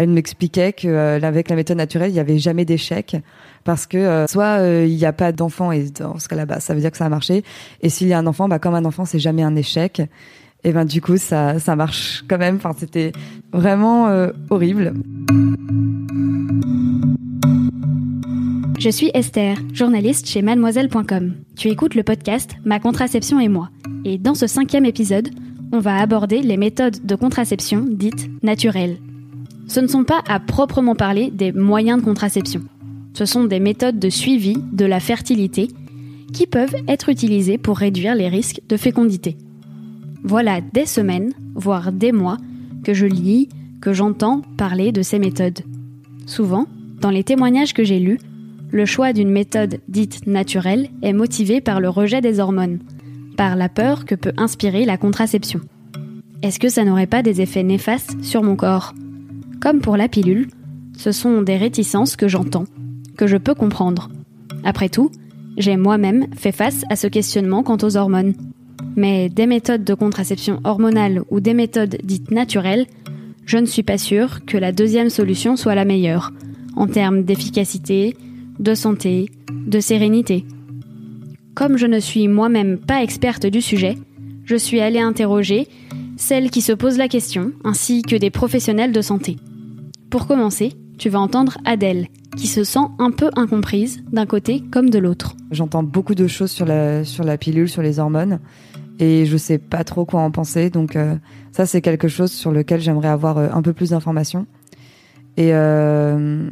Elle m'expliquait qu'avec la méthode naturelle, il n'y avait jamais d'échec parce que euh, soit euh, il n'y a pas d'enfant et dans ce cas-là, bah, ça veut dire que ça a marché. Et s'il y a un enfant, bah, comme un enfant, c'est jamais un échec. Et ben du coup, ça, ça marche quand même. Enfin, c'était vraiment euh, horrible. Je suis Esther, journaliste chez mademoiselle.com. Tu écoutes le podcast Ma contraception et moi. Et dans ce cinquième épisode, on va aborder les méthodes de contraception dites naturelles. Ce ne sont pas à proprement parler des moyens de contraception. Ce sont des méthodes de suivi de la fertilité qui peuvent être utilisées pour réduire les risques de fécondité. Voilà des semaines, voire des mois, que je lis, que j'entends parler de ces méthodes. Souvent, dans les témoignages que j'ai lus, le choix d'une méthode dite naturelle est motivé par le rejet des hormones, par la peur que peut inspirer la contraception. Est-ce que ça n'aurait pas des effets néfastes sur mon corps? Comme pour la pilule, ce sont des réticences que j'entends, que je peux comprendre. Après tout, j'ai moi-même fait face à ce questionnement quant aux hormones. Mais des méthodes de contraception hormonale ou des méthodes dites naturelles, je ne suis pas sûre que la deuxième solution soit la meilleure, en termes d'efficacité, de santé, de sérénité. Comme je ne suis moi-même pas experte du sujet, je suis allée interroger celles qui se posent la question, ainsi que des professionnels de santé. Pour commencer, tu vas entendre Adèle, qui se sent un peu incomprise d'un côté comme de l'autre. J'entends beaucoup de choses sur la, sur la pilule, sur les hormones, et je sais pas trop quoi en penser. Donc euh, ça, c'est quelque chose sur lequel j'aimerais avoir euh, un peu plus d'informations. Et, euh,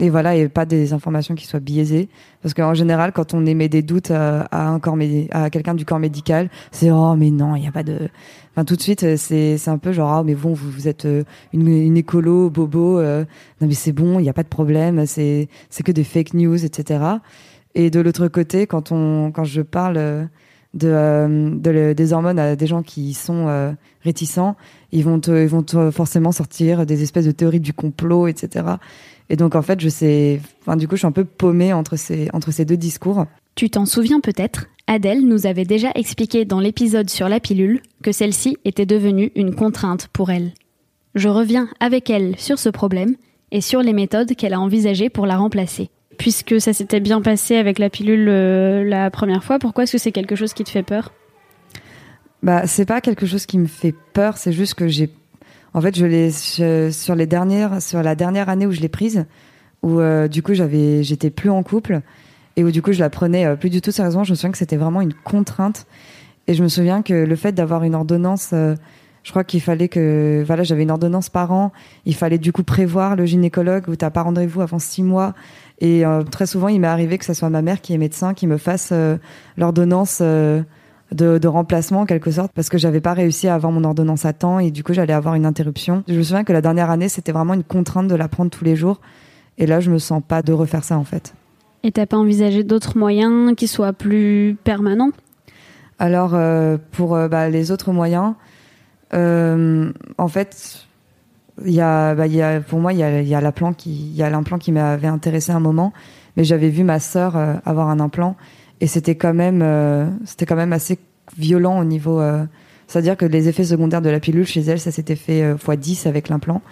et voilà, et pas des informations qui soient biaisées. Parce qu'en général, quand on émet des doutes à, un corps à quelqu'un du corps médical, c'est oh mais non, il n'y a pas de. Enfin tout de suite, c'est c'est un peu genre oh mais bon, vous, vous êtes euh, une, écolo bobo. Euh, non mais c'est bon, il n'y a pas de problème. C'est c'est que des fake news, etc. Et de l'autre côté, quand on quand je parle de, euh, de des hormones à des gens qui sont réticents, ils vont te, ils vont te forcément sortir des espèces de théories du complot, etc. Et donc, en fait, je sais, enfin, du coup, je suis un peu paumée entre ces, entre ces deux discours. Tu t'en souviens peut-être, Adèle nous avait déjà expliqué dans l'épisode sur la pilule que celle-ci était devenue une contrainte pour elle. Je reviens avec elle sur ce problème et sur les méthodes qu'elle a envisagées pour la remplacer. Puisque ça s'était bien passé avec la pilule euh, la première fois, pourquoi est-ce que c'est quelque chose qui te fait peur? Bah, c'est pas quelque chose qui me fait peur, c'est juste que j'ai en fait, je l'ai sur les dernières, sur la dernière année où je l'ai prise, où euh, du coup j'avais, j'étais plus en couple et où du coup je la prenais euh, plus du tout sérieusement. Je me souviens que c'était vraiment une contrainte et je me souviens que le fait d'avoir une ordonnance, euh, je crois qu'il fallait que, voilà, j'avais une ordonnance par an. Il fallait du coup prévoir le gynécologue où t'as pas rendez-vous avant six mois. Et très souvent, il m'est arrivé que ce soit ma mère qui est médecin qui me fasse l'ordonnance de, remplacement en quelque sorte parce que j'avais pas réussi à avoir mon ordonnance à temps et du coup j'allais avoir une interruption. Je me souviens que la dernière année c'était vraiment une contrainte de la prendre tous les jours et là je me sens pas de refaire ça en fait. Et t'as pas envisagé d'autres moyens qui soient plus permanents? Alors euh, pour euh, bah, les autres moyens, euh, en fait il y a, bah, y a, pour moi, il y a, y a l'implant qui, il y a l'implant qui m'avait intéressé un moment, mais j'avais vu ma sœur avoir un implant et c'était quand même euh, c'était quand même assez violent au niveau euh, c'est-à-dire que les effets secondaires de la pilule chez elle ça s'était fait euh, x 10 avec l'implant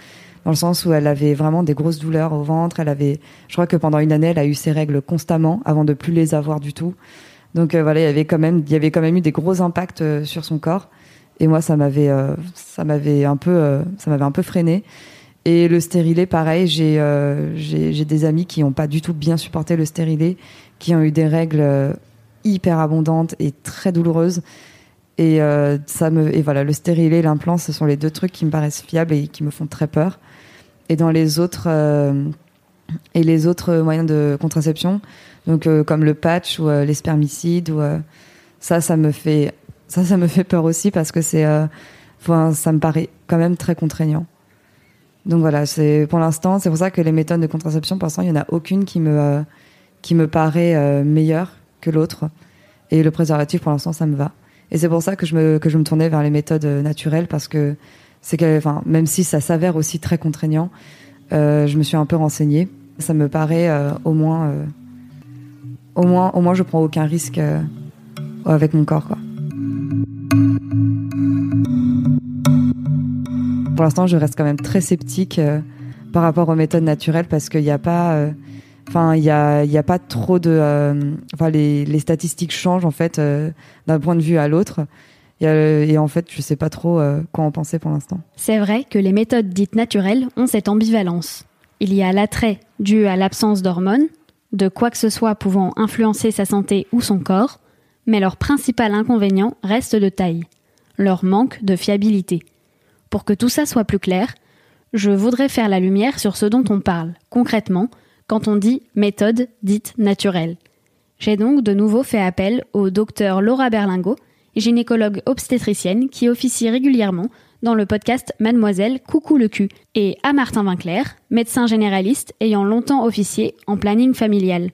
dans le sens où elle avait vraiment des grosses douleurs au ventre elle avait je crois que pendant une année elle a eu ses règles constamment avant de plus les avoir du tout. Donc voilà il y avait quand même il y avait quand même eu des gros impacts sur son corps. Et moi ça m'avait ça m'avait un peu ça m'avait un peu freiné et le stérilet, pareil, j'ai j'ai des amis qui n'ont pas du tout bien supporté le stérilet, qui ont eu des règles euh, hyper abondantes et très douloureuses. Et euh, ça me et voilà, le stérilet et l'implant, ce sont les deux trucs qui me paraissent fiables et qui me font très peur. Et dans les autres euh, et les autres moyens de contraception, donc comme le patch ou les spermicides ou ça, ça me fait ça, ça me fait peur aussi parce que c'est ça me paraît quand même très contraignant. Donc voilà, pour l'instant, c'est pour ça que les méthodes de contraception, pour l'instant, il n'y en a aucune qui me, qui me paraît euh, meilleure que l'autre. Et le préservatif, pour l'instant, ça me va. Et c'est pour ça que je me, que je me tournais vers les méthodes euh, naturelles, parce que c'est même si ça s'avère aussi très contraignant, je me suis un peu renseignée. Ça me paraît au moins, au moins, au moins, je prends aucun risque avec mon corps, quoi. pour l'instant, je reste quand même très sceptique euh, par rapport aux méthodes naturelles parce qu'il n'y a pas, euh, enfin, il y a, y a pas trop de, euh, enfin, les, les, statistiques changent en fait d'un point de vue à l'autre. Et, en fait, je sais pas trop quoi en penser pour l'instant. C'est vrai que les méthodes dites naturelles ont cette ambivalence. Il y a l'attrait dû à l'absence d'hormones, de quoi que ce soit pouvant influencer sa santé ou son corps, mais leur principal inconvénient reste de taille, leur manque de fiabilité. Pour que tout ça soit plus clair, je voudrais faire la lumière sur ce dont on parle, concrètement, quand on dit méthode dite naturelle. J'ai donc de nouveau fait appel au docteur Laura Berlingo, gynécologue obstétricienne qui officie régulièrement dans le podcast Mademoiselle Coucou le cul, et à Martin Vinclair, médecin généraliste ayant longtemps officié en planning familial.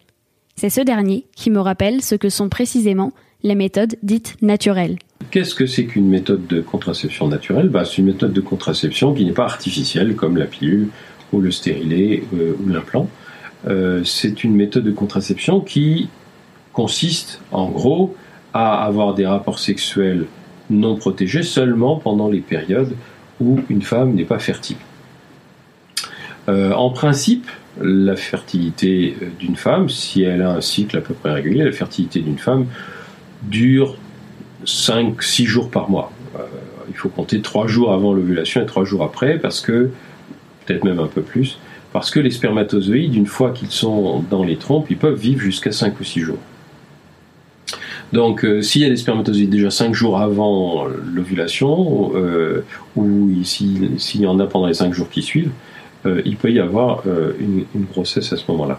C'est ce dernier qui me rappelle ce que sont précisément les méthodes dites naturelles. Qu'est-ce que c'est qu'une méthode de contraception naturelle? Bah, C'est une méthode de contraception qui n'est pas artificielle comme la pilule ou le stérilet euh, ou l'implant. Euh, c'est une méthode de contraception qui consiste en gros à avoir des rapports sexuels non protégés seulement pendant les périodes où une femme n'est pas fertile. Euh, en principe, la fertilité d'une femme, si elle a un cycle à peu près régulier, la fertilité d'une femme dure 5-6 jours par mois. Euh, il faut compter 3 jours avant l'ovulation et 3 jours après, parce que, peut-être même un peu plus, parce que les spermatozoïdes, une fois qu'ils sont dans les trompes, ils peuvent vivre jusqu'à 5 ou 6 jours. Donc, euh, s'il y a des spermatozoïdes déjà 5 jours avant l'ovulation, euh, ou s'il y en a pendant les 5 jours qui suivent, il peut y avoir une, grossesse à ce moment-là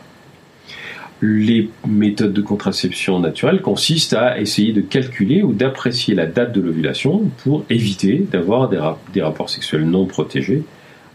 les méthodes de contraception naturelle consistent à essayer de calculer ou d'apprécier la date de l'ovulation pour éviter d'avoir des, rapports sexuels non protégés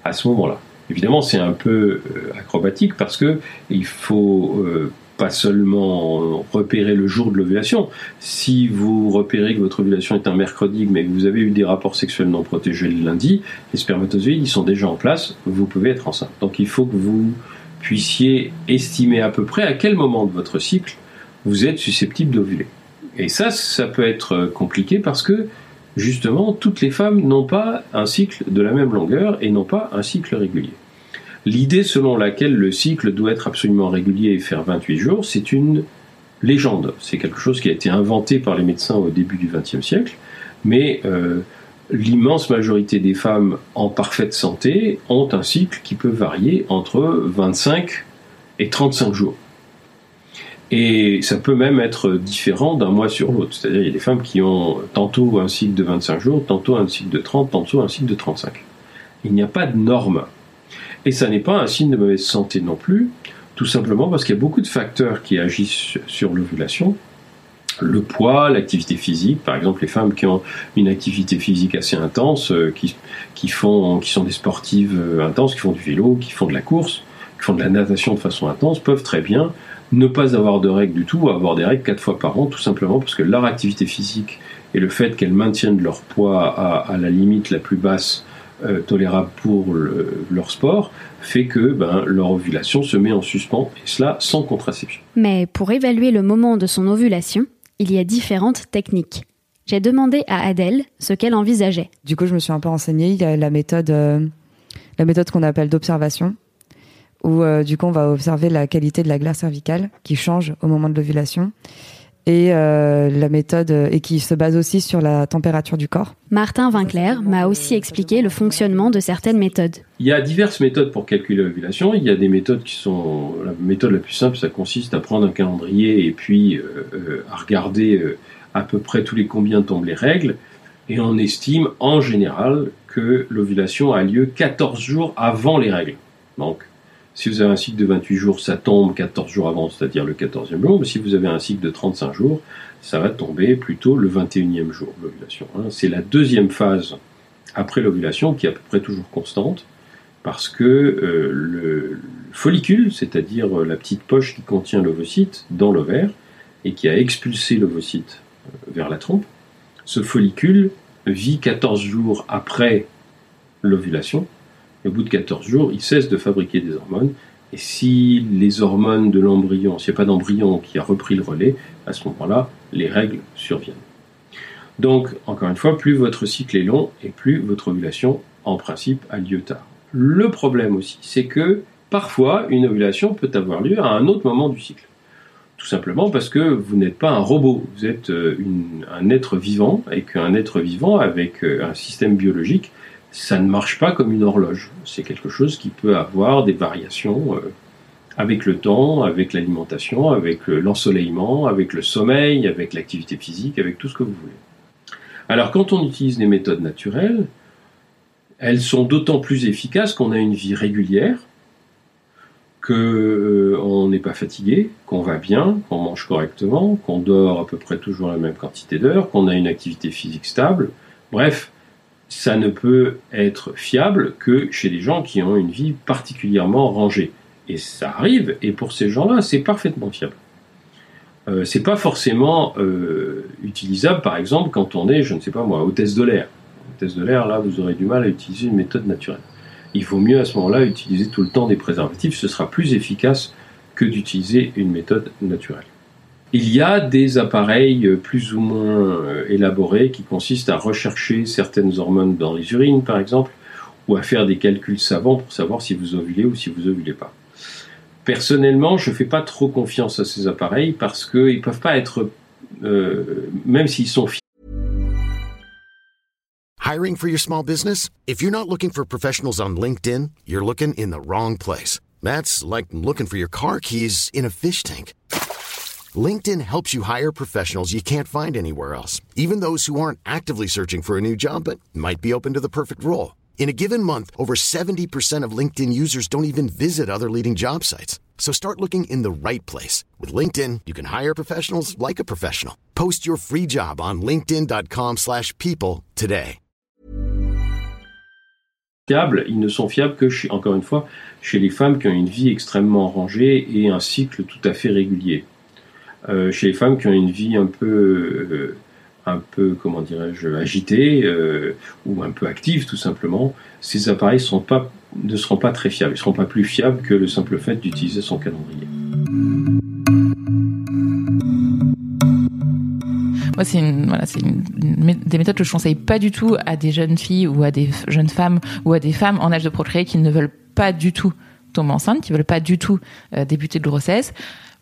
à ce moment-là. Évidemment, c'est un peu euh, acrobatique parce que il faut euh, pas seulement repérer le jour de l'ovulation. Si vous repérez que votre ovulation est un mercredi, mais que vous avez eu des rapports sexuels non protégés le lundi, les spermatozoïdes ils sont déjà en place, vous pouvez être enceinte. Donc il faut que vous puissiez estimer à peu près à quel moment de votre cycle vous êtes susceptible d'ovuler. Et ça, ça peut être compliqué parce que justement, toutes les femmes n'ont pas un cycle de la même longueur et n'ont pas un cycle régulier. L'idée selon laquelle le cycle doit être absolument régulier et faire 28 jours, c'est une légende. C'est quelque chose qui a été inventé par les médecins au début du XXe siècle, mais euh, l'immense majorité des femmes en parfaite santé ont un cycle qui peut varier entre 25 et 35 jours. Et ça peut même être différent d'un mois sur l'autre. C'est-à-dire, il y a des femmes qui ont tantôt un cycle de 25 jours, tantôt un cycle de 30, tantôt un cycle de 35. Il n'y a pas de norme. Et ça n'est pas un signe de mauvaise santé non plus, tout simplement parce qu'il y a beaucoup de facteurs qui agissent sur l'ovulation le poids, l'activité physique. Par exemple, les femmes qui ont une activité physique assez intense, euh, qui, qui, font, qui sont des sportives euh, intenses, qui font du vélo, qui font de la course, qui font de la natation de façon intense, peuvent très bien ne pas avoir de règles du tout, ou avoir des règles quatre fois par an, tout simplement parce que leur activité physique et le fait qu'elles maintiennent leur poids à, la limite la plus basse euh, tolérable pour leur sport fait que ben, leur ovulation se met en suspens, et cela sans contraception. Mais pour évaluer le moment de son ovulation, il y a différentes techniques. J'ai demandé à Adèle ce qu'elle envisageait. Du coup, je me suis un peu renseignée. Il y a la méthode, euh, la méthode qu'on appelle d'observation, où euh, du coup, on va observer la qualité de la glace cervicale qui change au moment de l'ovulation et euh, la méthode et qui se base aussi sur la température du corps. Martin Vinclair m'a aussi expliqué le fonctionnement de certaines méthodes. Il y a diverses méthodes pour calculer l'ovulation. Il y a des méthodes qui sont la méthode la plus simple, ça consiste à prendre un calendrier et puis euh, euh, à regarder à peu près tous les combien tombent les règles et on estime en général que l'ovulation a lieu 14 jours avant les règles. Donc si vous avez un cycle de 28 jours, ça tombe 14 jours avant, c'est-à-dire le 14e jour. Mais si vous avez un cycle de 35 jours, ça va tomber plutôt le 21e jour, l'ovulation. Hein. C'est la deuxième phase après l'ovulation qui est à peu près toujours constante parce que euh, le follicule, c'est-à-dire la petite poche qui contient l'ovocyte dans l'ovaire et qui a expulsé l'ovocyte euh, vers la trompe, ce follicule vit 14 jours après l'ovulation. Au bout de 14 jours, il cesse de fabriquer des hormones. Et si les hormones de l'embryon, s'il n'y a pas d'embryon qui a repris le relais, à ce moment-là, les règles surviennent. Donc, encore une fois, plus votre cycle est long et plus votre ovulation, en principe, a lieu tard. Le problème aussi, c'est que parfois, une ovulation peut avoir lieu à un autre moment du cycle. Tout simplement parce que vous n'êtes pas un robot, vous êtes euh, un être vivant, et qu'un être vivant avec euh, un système biologique, ça ne marche pas comme une horloge. C'est quelque chose qui peut avoir des variations euh, avec le temps, avec l'alimentation, avec l'ensoleillement, avec le sommeil, avec l'activité physique, avec tout ce que vous voulez. Alors quand on utilise des méthodes naturelles, elles sont d'autant plus efficaces qu'on a une vie régulière, qu'on euh, n'est pas fatigué, qu'on va bien, qu'on mange correctement, qu'on dort à peu près toujours la même quantité d'heures, qu'on a une activité physique stable. Bref, ça ne peut être fiable que chez des gens qui ont une vie particulièrement rangée. Et ça arrive, et pour ces gens-là, c'est parfaitement fiable. Euh, c'est pas forcément euh, utilisable, par exemple, quand on est, je ne sais pas moi, hôtesse de l'air. Hôtesse de l'air, là, vous aurez du mal à utiliser une méthode naturelle. Il vaut mieux à ce moment-là utiliser tout le temps des préservatifs, ce sera plus efficace que d'utiliser une méthode naturelle. Il y a des appareils plus ou moins euh, élaborés qui consistent à rechercher certaines hormones dans les urines, par exemple, ou à faire des calculs savants pour savoir si vous ovulez ou si vous ovulez pas. Personnellement, je ne fais pas trop confiance à ces appareils parce qu'ils ne peuvent pas être, euh, même s'ils sont Hiring for your small business? If you're not looking for professionals on LinkedIn, you're looking in the wrong place. That's like looking for your car keys in a fish tank. LinkedIn helps you hire professionals you can't find anywhere else, even those who aren't actively searching for a new job but might be open to the perfect role. In a given month, over 70% of LinkedIn users don't even visit other leading job sites. So start looking in the right place. With LinkedIn, you can hire professionals like a professional. Post your free job on linkedin.com slash people today. Ils ne sont fiables que, chez, encore une fois, chez les femmes qui ont une vie extrêmement rangée et un cycle tout à fait régulier. Euh, chez les femmes qui ont une vie un peu... Euh, un peu, comment dirais-je, agité euh, ou un peu active tout simplement, ces appareils ne seront pas très fiables. Ils ne seront pas plus fiables que le simple fait d'utiliser son calendrier. Moi, c'est une, voilà, c'est une, des méthodes que je conseille pas du tout à des jeunes filles ou à des jeunes femmes ou à des femmes en âge de procréer qui ne veulent pas du tout tomber enceinte, qui veulent pas du tout euh, débuter de grossesse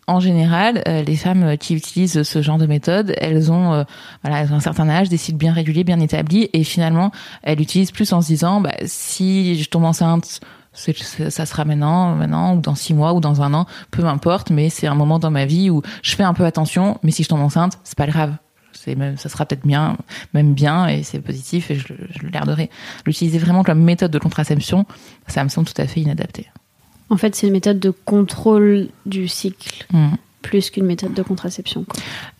en général, euh, les femmes qui utilisent ce genre de méthode, elles ont, euh, voilà, elles ont un certain âge, des cycles bien réguliers, bien établis, et finalement, elles l'utilisent plus en se disant, bah, si je tombe enceinte, ça sera maintenant, maintenant, ou dans six mois, ou dans un an, peu importe, mais c'est un moment dans ma vie où je fais un peu attention, mais si je tombe enceinte, c'est pas grave. C'est même, ça sera peut-être bien, même bien, et c'est positif, et je, je le garderai. L'utiliser vraiment comme méthode de contraception, ça me semble tout à fait inadapté. En fait, c'est une méthode de contrôle du cycle. Mm. Plus qu'une méthode de contraception.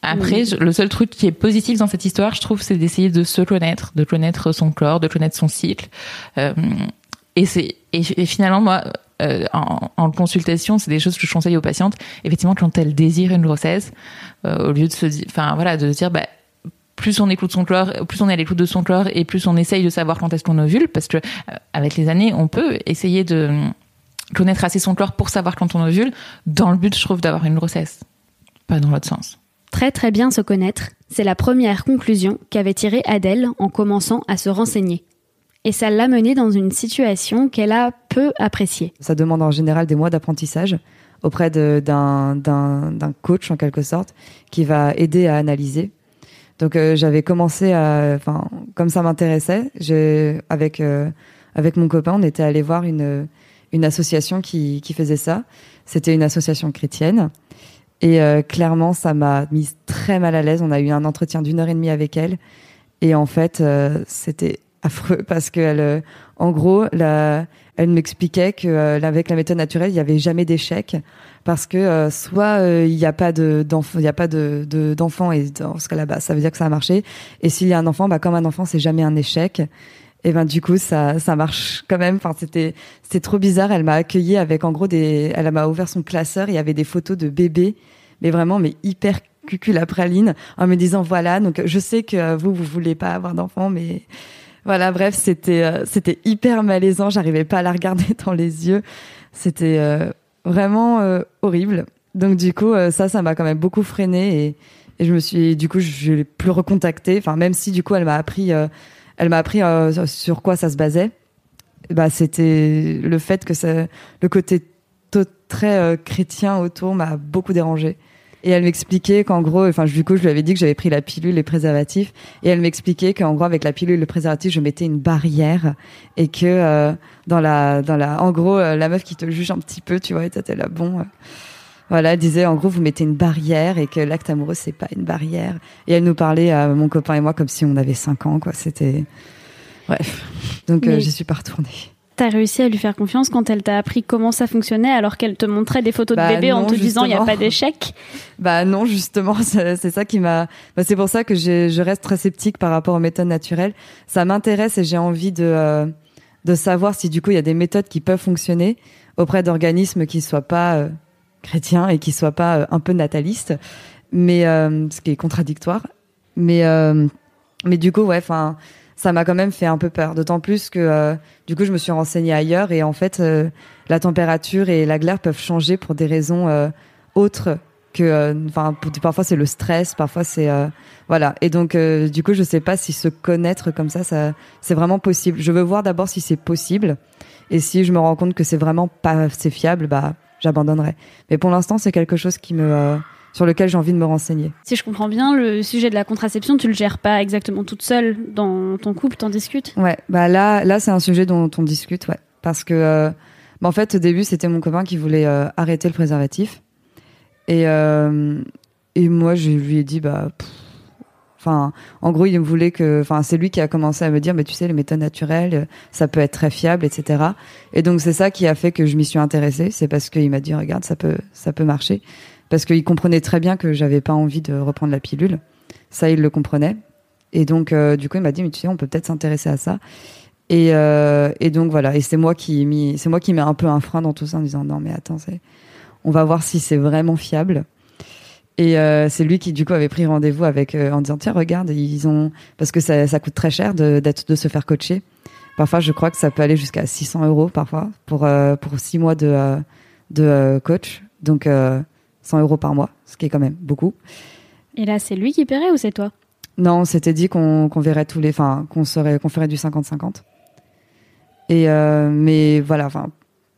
Après, le seul truc qui est positif dans cette histoire, je trouve, c'est d'essayer de se connaître, de connaître son corps, de connaître son cycle. Euh, et c'est et, finalement moi, euh, en, consultation, c'est des choses que je conseille aux patientes. Effectivement, quand elles désirent une grossesse, euh, au lieu de se dire, enfin voilà, de se dire, bah plus on écoute son corps, plus on est à l'écoute de son corps et plus on essaye de savoir quand est-ce qu'on ovule, parce que avec les années, on peut essayer de connaître assez son corps pour savoir quand on ovule, dans le but, je trouve, d'avoir une grossesse. Pas dans l'autre sens. Très très bien se connaître, c'est la première conclusion qu'avait tirée Adèle en commençant à se renseigner. Et ça l'a menée dans une situation qu'elle a peu appréciée. Ça demande en général des mois d'apprentissage auprès d'un coach en quelque sorte qui va aider à analyser. Donc euh, j'avais commencé à, enfin comme ça m'intéressait, avec euh, avec mon copain, on était allé voir une une association qui, qui faisait ça. C'était une association chrétienne. Et euh, clairement, ça m'a mise très mal à l'aise. On a eu un entretien d'une heure et demie avec elle. Et en fait, euh, c'était affreux parce que elle, euh, en gros, la, elle m'expliquait que avec la méthode naturelle, il n'y avait jamais d'échec parce que soit il n'y a pas de d'enfant, il y a pas de et dans ce cas-là, bah, ça veut dire que ça a marché. Et s'il y a un enfant, bah comme un enfant, c'est jamais un échec. Et ben du coup ça ça marche quand même. Enfin c'était c'était trop bizarre. Elle m'a accueilli avec en gros des. Elle m'a ouvert son classeur. Il y avait des photos de bébés, mais vraiment mais hyper cucul la praline, en me disant voilà donc je sais que vous vous voulez pas avoir d'enfant, mais voilà bref c'était euh, c'était hyper malaisant. J'arrivais pas à la regarder dans les yeux. C'était euh, vraiment euh, horrible. Donc du coup ça ça m'a quand même beaucoup freiné et, et je me suis du coup je l'ai plus recontacté. Enfin même si du coup elle m'a appris elle m'a appris euh, sur quoi ça se basait. Bah, c'était le fait que le côté très euh, chrétien autour m'a beaucoup dérangé. Et elle m'expliquait qu'en gros, enfin, du coup, je lui avais dit que j'avais pris la pilule, les préservatifs, et elle m'expliquait qu'en gros, avec la pilule, et le préservatif, je mettais une barrière, et que euh, dans la, dans la, en gros, la meuf qui te juge un petit peu, tu vois, et t'étais là, bon, voilà, elle disait en gros vous mettez une barrière et que l'acte amoureux c'est pas une barrière. Et elle nous parlait à mon copain et moi comme si on avait 5 ans quoi. C'était bref. Donc euh, j'y suis pas retournée. T'as réussi à lui faire confiance quand elle t'a appris comment ça fonctionnait alors qu'elle te montrait des photos de bah bébé en te disant il y a pas d'échec Bah non justement c'est ça qui m'a bah, c'est pour ça que je reste très sceptique par rapport aux méthodes naturelles. Ça m'intéresse et j'ai envie de euh, de savoir si du coup il y a des méthodes qui peuvent fonctionner auprès d'organismes qui soient pas euh, chrétien et qui soit pas euh, un peu nataliste, mais euh, ce qui est contradictoire. Mais euh, mais du coup, ouais, enfin, ça m'a quand même fait un peu peur. D'autant plus que du coup, je me suis renseignée ailleurs et en fait, la température et la glaire peuvent changer pour des raisons autres que, enfin, parfois c'est le stress, parfois c'est voilà. Et donc, du coup, je sais pas si se connaître comme ça, ça c'est vraiment possible. Je veux voir d'abord si c'est possible. Et si je me rends compte que c'est vraiment pas assez fiable, bah j'abandonnerai. Mais pour l'instant, c'est quelque chose qui me euh, sur lequel j'ai envie de me renseigner. Si je comprends bien, le sujet de la contraception, tu le gères pas exactement toute seule dans ton couple, t'en discutes? Ouais, bah là, là, c'est un sujet dont on discute, ouais, parce que, euh, bah en fait, au début, c'était mon copain qui voulait euh, arrêter le préservatif, et et moi, je lui ai dit, bah, Enfin, en gros, il voulait que, enfin, c'est lui qui a commencé à me dire, mais tu sais, les méthodes naturelles, ça peut être très fiable, etc. Et donc, c'est ça qui a fait que je m'y suis intéressée. C'est parce qu'il m'a dit, regarde, ça peut, ça peut marcher. Parce qu'il comprenait très bien que j'avais pas envie de reprendre la pilule. Ça, il le comprenait. Et donc, euh, du coup, il m'a dit, mais tu sais, on peut peut-être s'intéresser à ça. Et, euh, et donc voilà. Et c'est moi qui mis, c'est moi qui mets un peu un frein dans tout ça en disant, non, mais attends, on va voir si c'est vraiment fiable. Et euh, c'est lui qui du coup avait pris rendez-vous avec euh, en disant tiens regarde ils ont parce que ça, ça coûte très cher de d'être de se faire coacher. Parfois je crois que ça peut aller jusqu'à 600 euros parfois pour euh, pour six mois de de coach donc 100 euros par mois ce qui est quand même beaucoup. Et là c'est lui qui paierait ou c'est toi? Non c'était dit qu'on qu'on verrait tous les enfin qu'on serait qu'on ferait du 50-50. Et mais voilà enfin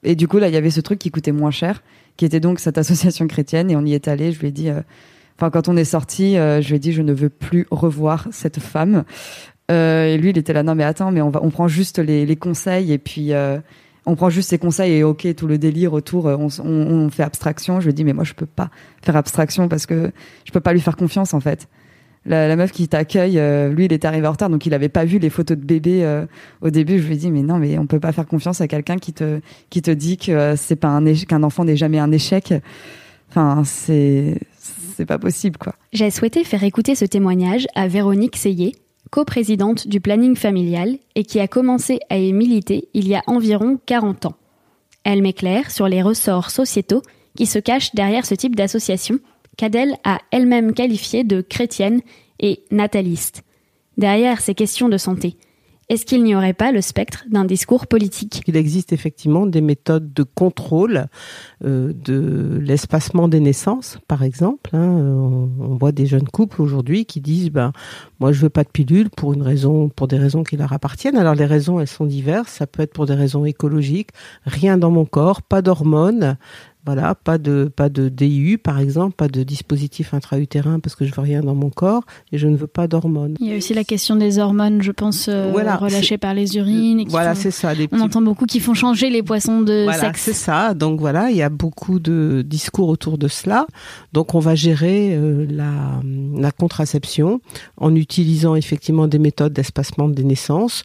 et du coup là il y avait ce truc qui coûtait moins cher qui était donc cette association chrétienne. Et on y est allé. Je lui ai dit, euh, enfin, quand on est sorti, euh, je lui ai dit, je ne veux plus revoir cette femme. Euh, et lui, il était là, non, mais attends, mais on va, on prend juste les, les conseils et puis on prend juste ses conseils et ok, tout le délire autour, on, on, on, fait abstraction. Je lui ai dit, mais moi, je peux pas faire abstraction parce que je peux pas lui faire confiance en fait la, meuf qui t'accueille, euh, lui, il était arrivé en retard, donc il avait pas vu les photos de bébé euh, au début. Je lui ai dit, mais non, mais on peut pas faire confiance à quelqu'un qui te qui te dit que euh, c'est pas un qu'un enfant n'est jamais un échec. Enfin, c'est c'est pas possible, quoi. J'ai souhaité faire écouter ce témoignage à Véronique Seyé, coprésidente du planning familial et qui a commencé à y militer il y a environ 40 ans. Elle m'éclaire sur les ressorts sociétaux qui se cachent derrière ce type d'association qu'Adèle a elle-même qualifiée de chrétienne et nataliste. Derrière ces questions de santé, est-ce qu'il n'y aurait pas le spectre d'un discours politique? Il existe effectivement des méthodes de contrôle euh, de l'espacement des naissances, par exemple. Hein. On, voit des jeunes couples aujourd'hui qui disent ben, moi je veux pas de pilule pour une raison, pour des raisons qui leur appartiennent. Alors les raisons elles sont diverses. Ça peut être pour des raisons écologiques, rien dans mon corps, pas d'hormones, voilà, pas de pas de DIU par exemple, pas de dispositif intra-utérin parce que je veux rien dans mon corps et je ne veux pas d'hormones. Il y a aussi la question des hormones, je pense, euh, relâchées par les urines. voilà, c'est ça. On entend beaucoup qui font changer les poissons de voilà, sexe. c'est ça. Donc voilà, il y a beaucoup de discours autour de cela. Donc on va gérer euh, la, la contraception en utilisant effectivement des méthodes d'espacement des naissances.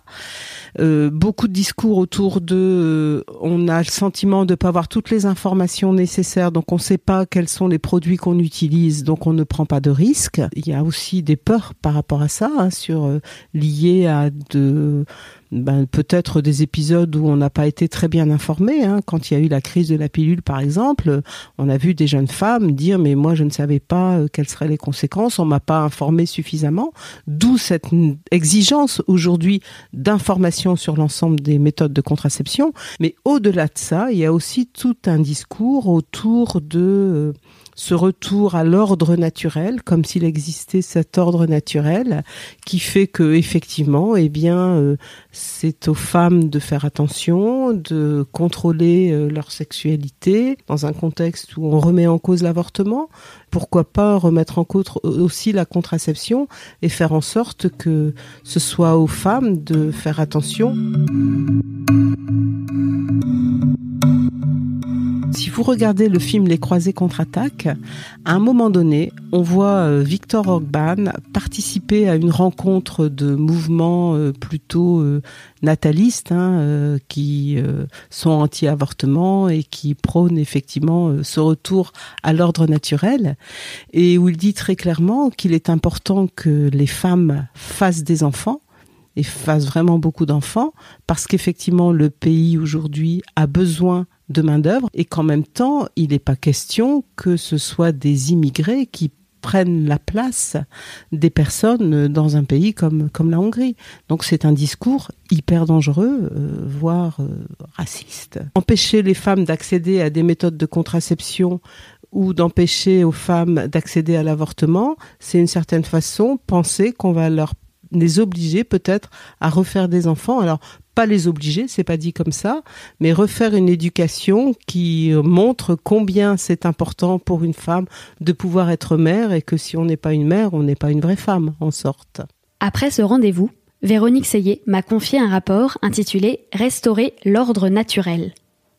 Euh, beaucoup de discours autour de on a le sentiment de pas avoir toutes les informations nécessaires. Donc on ne sait pas quels sont les produits qu'on utilise. Donc on ne prend pas de risques. Il y a aussi des peurs par rapport à ça hein, sur euh, liées à de ben, peut-être des épisodes où on n'a pas été très bien informé. Hein. Quand il y a eu la crise de la pilule, par exemple, on a vu des jeunes femmes dire mais moi je ne savais pas euh, quelles seraient les conséquences, on m'a pas informé suffisamment. D'où cette exigence aujourd'hui d'information sur l'ensemble des méthodes de contraception. Mais au-delà de ça, il y a aussi tout un discours autour de euh, ce retour à l'ordre naturel, comme s'il existait cet ordre naturel qui fait que effectivement, eh bien, euh, c'est aux femmes de faire attention, de contrôler euh, leur sexualité dans un contexte où on remet en cause l'avortement. Pourquoi pas remettre en cause aussi la contraception et faire en sorte que ce soit aux femmes de faire attention. Si vous regardez le film Les Croisés contre-attaque, à un moment donné, on voit euh, Victor Orban participer à une rencontre de mouvements euh, plutôt euh, natalistes hein, qui sont anti-avortement et qui prônent effectivement ce retour à l'ordre naturel et où il dit très clairement qu'il est important que les femmes fassent des enfants et fassent vraiment beaucoup d'enfants parce qu'effectivement le pays aujourd'hui a besoin de main-d'œuvre et qu'en même temps, il n'est pas question que ce soit des immigrés qui prennent la place des personnes dans un pays comme, comme la Hongrie. Donc c'est un discours hyper dangereux, euh, voire euh, raciste. Empêcher les femmes d'accéder à des méthodes de contraception ou d'empêcher aux femmes d'accéder à l'avortement, c'est une certaine façon penser qu'on va leur les obliger peut-être à refaire des enfants. Alors pas les obliger, c'est pas dit comme ça, mais refaire une éducation qui montre combien c'est important pour une femme de pouvoir être mère et que si on n'est pas une mère, on n'est pas une vraie femme en sorte. Après ce rendez-vous, Véronique Seyé m'a confié un rapport intitulé Restaurer l'ordre naturel.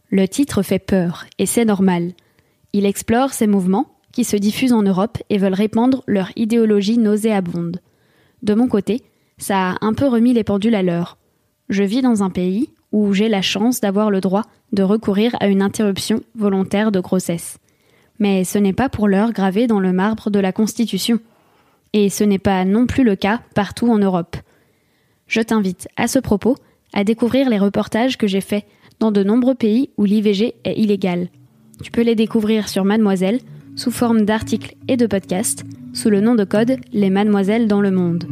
Le titre fait peur, et c'est normal. Il explore ces mouvements qui se diffusent en Europe et veulent répandre leur idéologie nauséabonde. De mon côté, ça a un peu remis les pendules à l'heure. Je vis dans un pays où j'ai la chance d'avoir le droit de recourir à une interruption volontaire de grossesse. Mais ce n'est pas pour l'heure gravé dans le marbre de la Constitution. Et ce n'est pas non plus le cas partout en Europe. Je t'invite, à ce propos, à découvrir les reportages que j'ai faits dans de nombreux pays où l'IVG est illégal. Tu peux les découvrir sur Mademoiselle, sous forme d'articles et de podcasts, sous le nom de code Les Mademoiselles dans le Monde.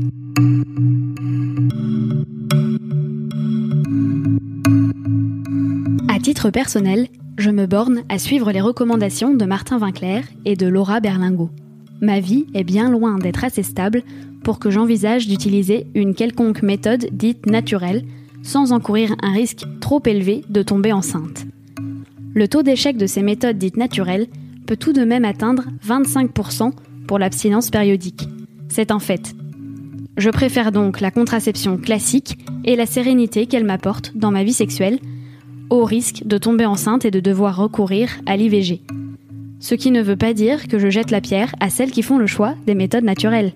À titre personnel, je me borne à suivre les recommandations de Martin Vinclair et de Laura Berlingot. Ma vie est bien loin d'être assez stable pour que j'envisage d'utiliser une quelconque méthode dite naturelle sans encourir un risque trop élevé de tomber enceinte. Le taux d'échec de ces méthodes dites naturelles peut tout de même atteindre 25% pour l'abstinence périodique. C'est un fait. Je préfère donc la contraception classique et la sérénité qu'elle m'apporte dans ma vie sexuelle, au risque de tomber enceinte et de devoir recourir à l'IVG. Ce qui ne veut pas dire que je jette la pierre à celles qui font le choix des méthodes naturelles.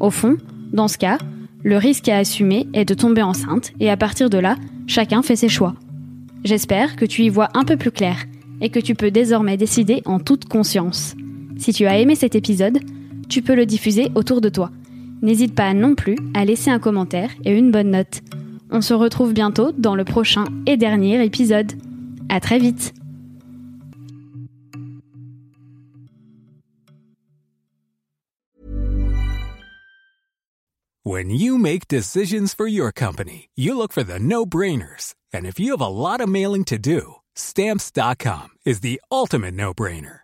Au fond, dans ce cas, le risque à assumer est de tomber enceinte et à partir de là, chacun fait ses choix. J'espère que tu y vois un peu plus clair et que tu peux désormais décider en toute conscience. Si tu as aimé cet épisode, tu peux le diffuser autour de toi. N'hésite pas non plus à laisser un commentaire et une bonne note. On se retrouve bientôt dans le prochain et dernier épisode. À très vite! When you make decisions for your company, you look for the no-brainers. And if you have a lot of mailing to do, stamps.com is the ultimate no-brainer.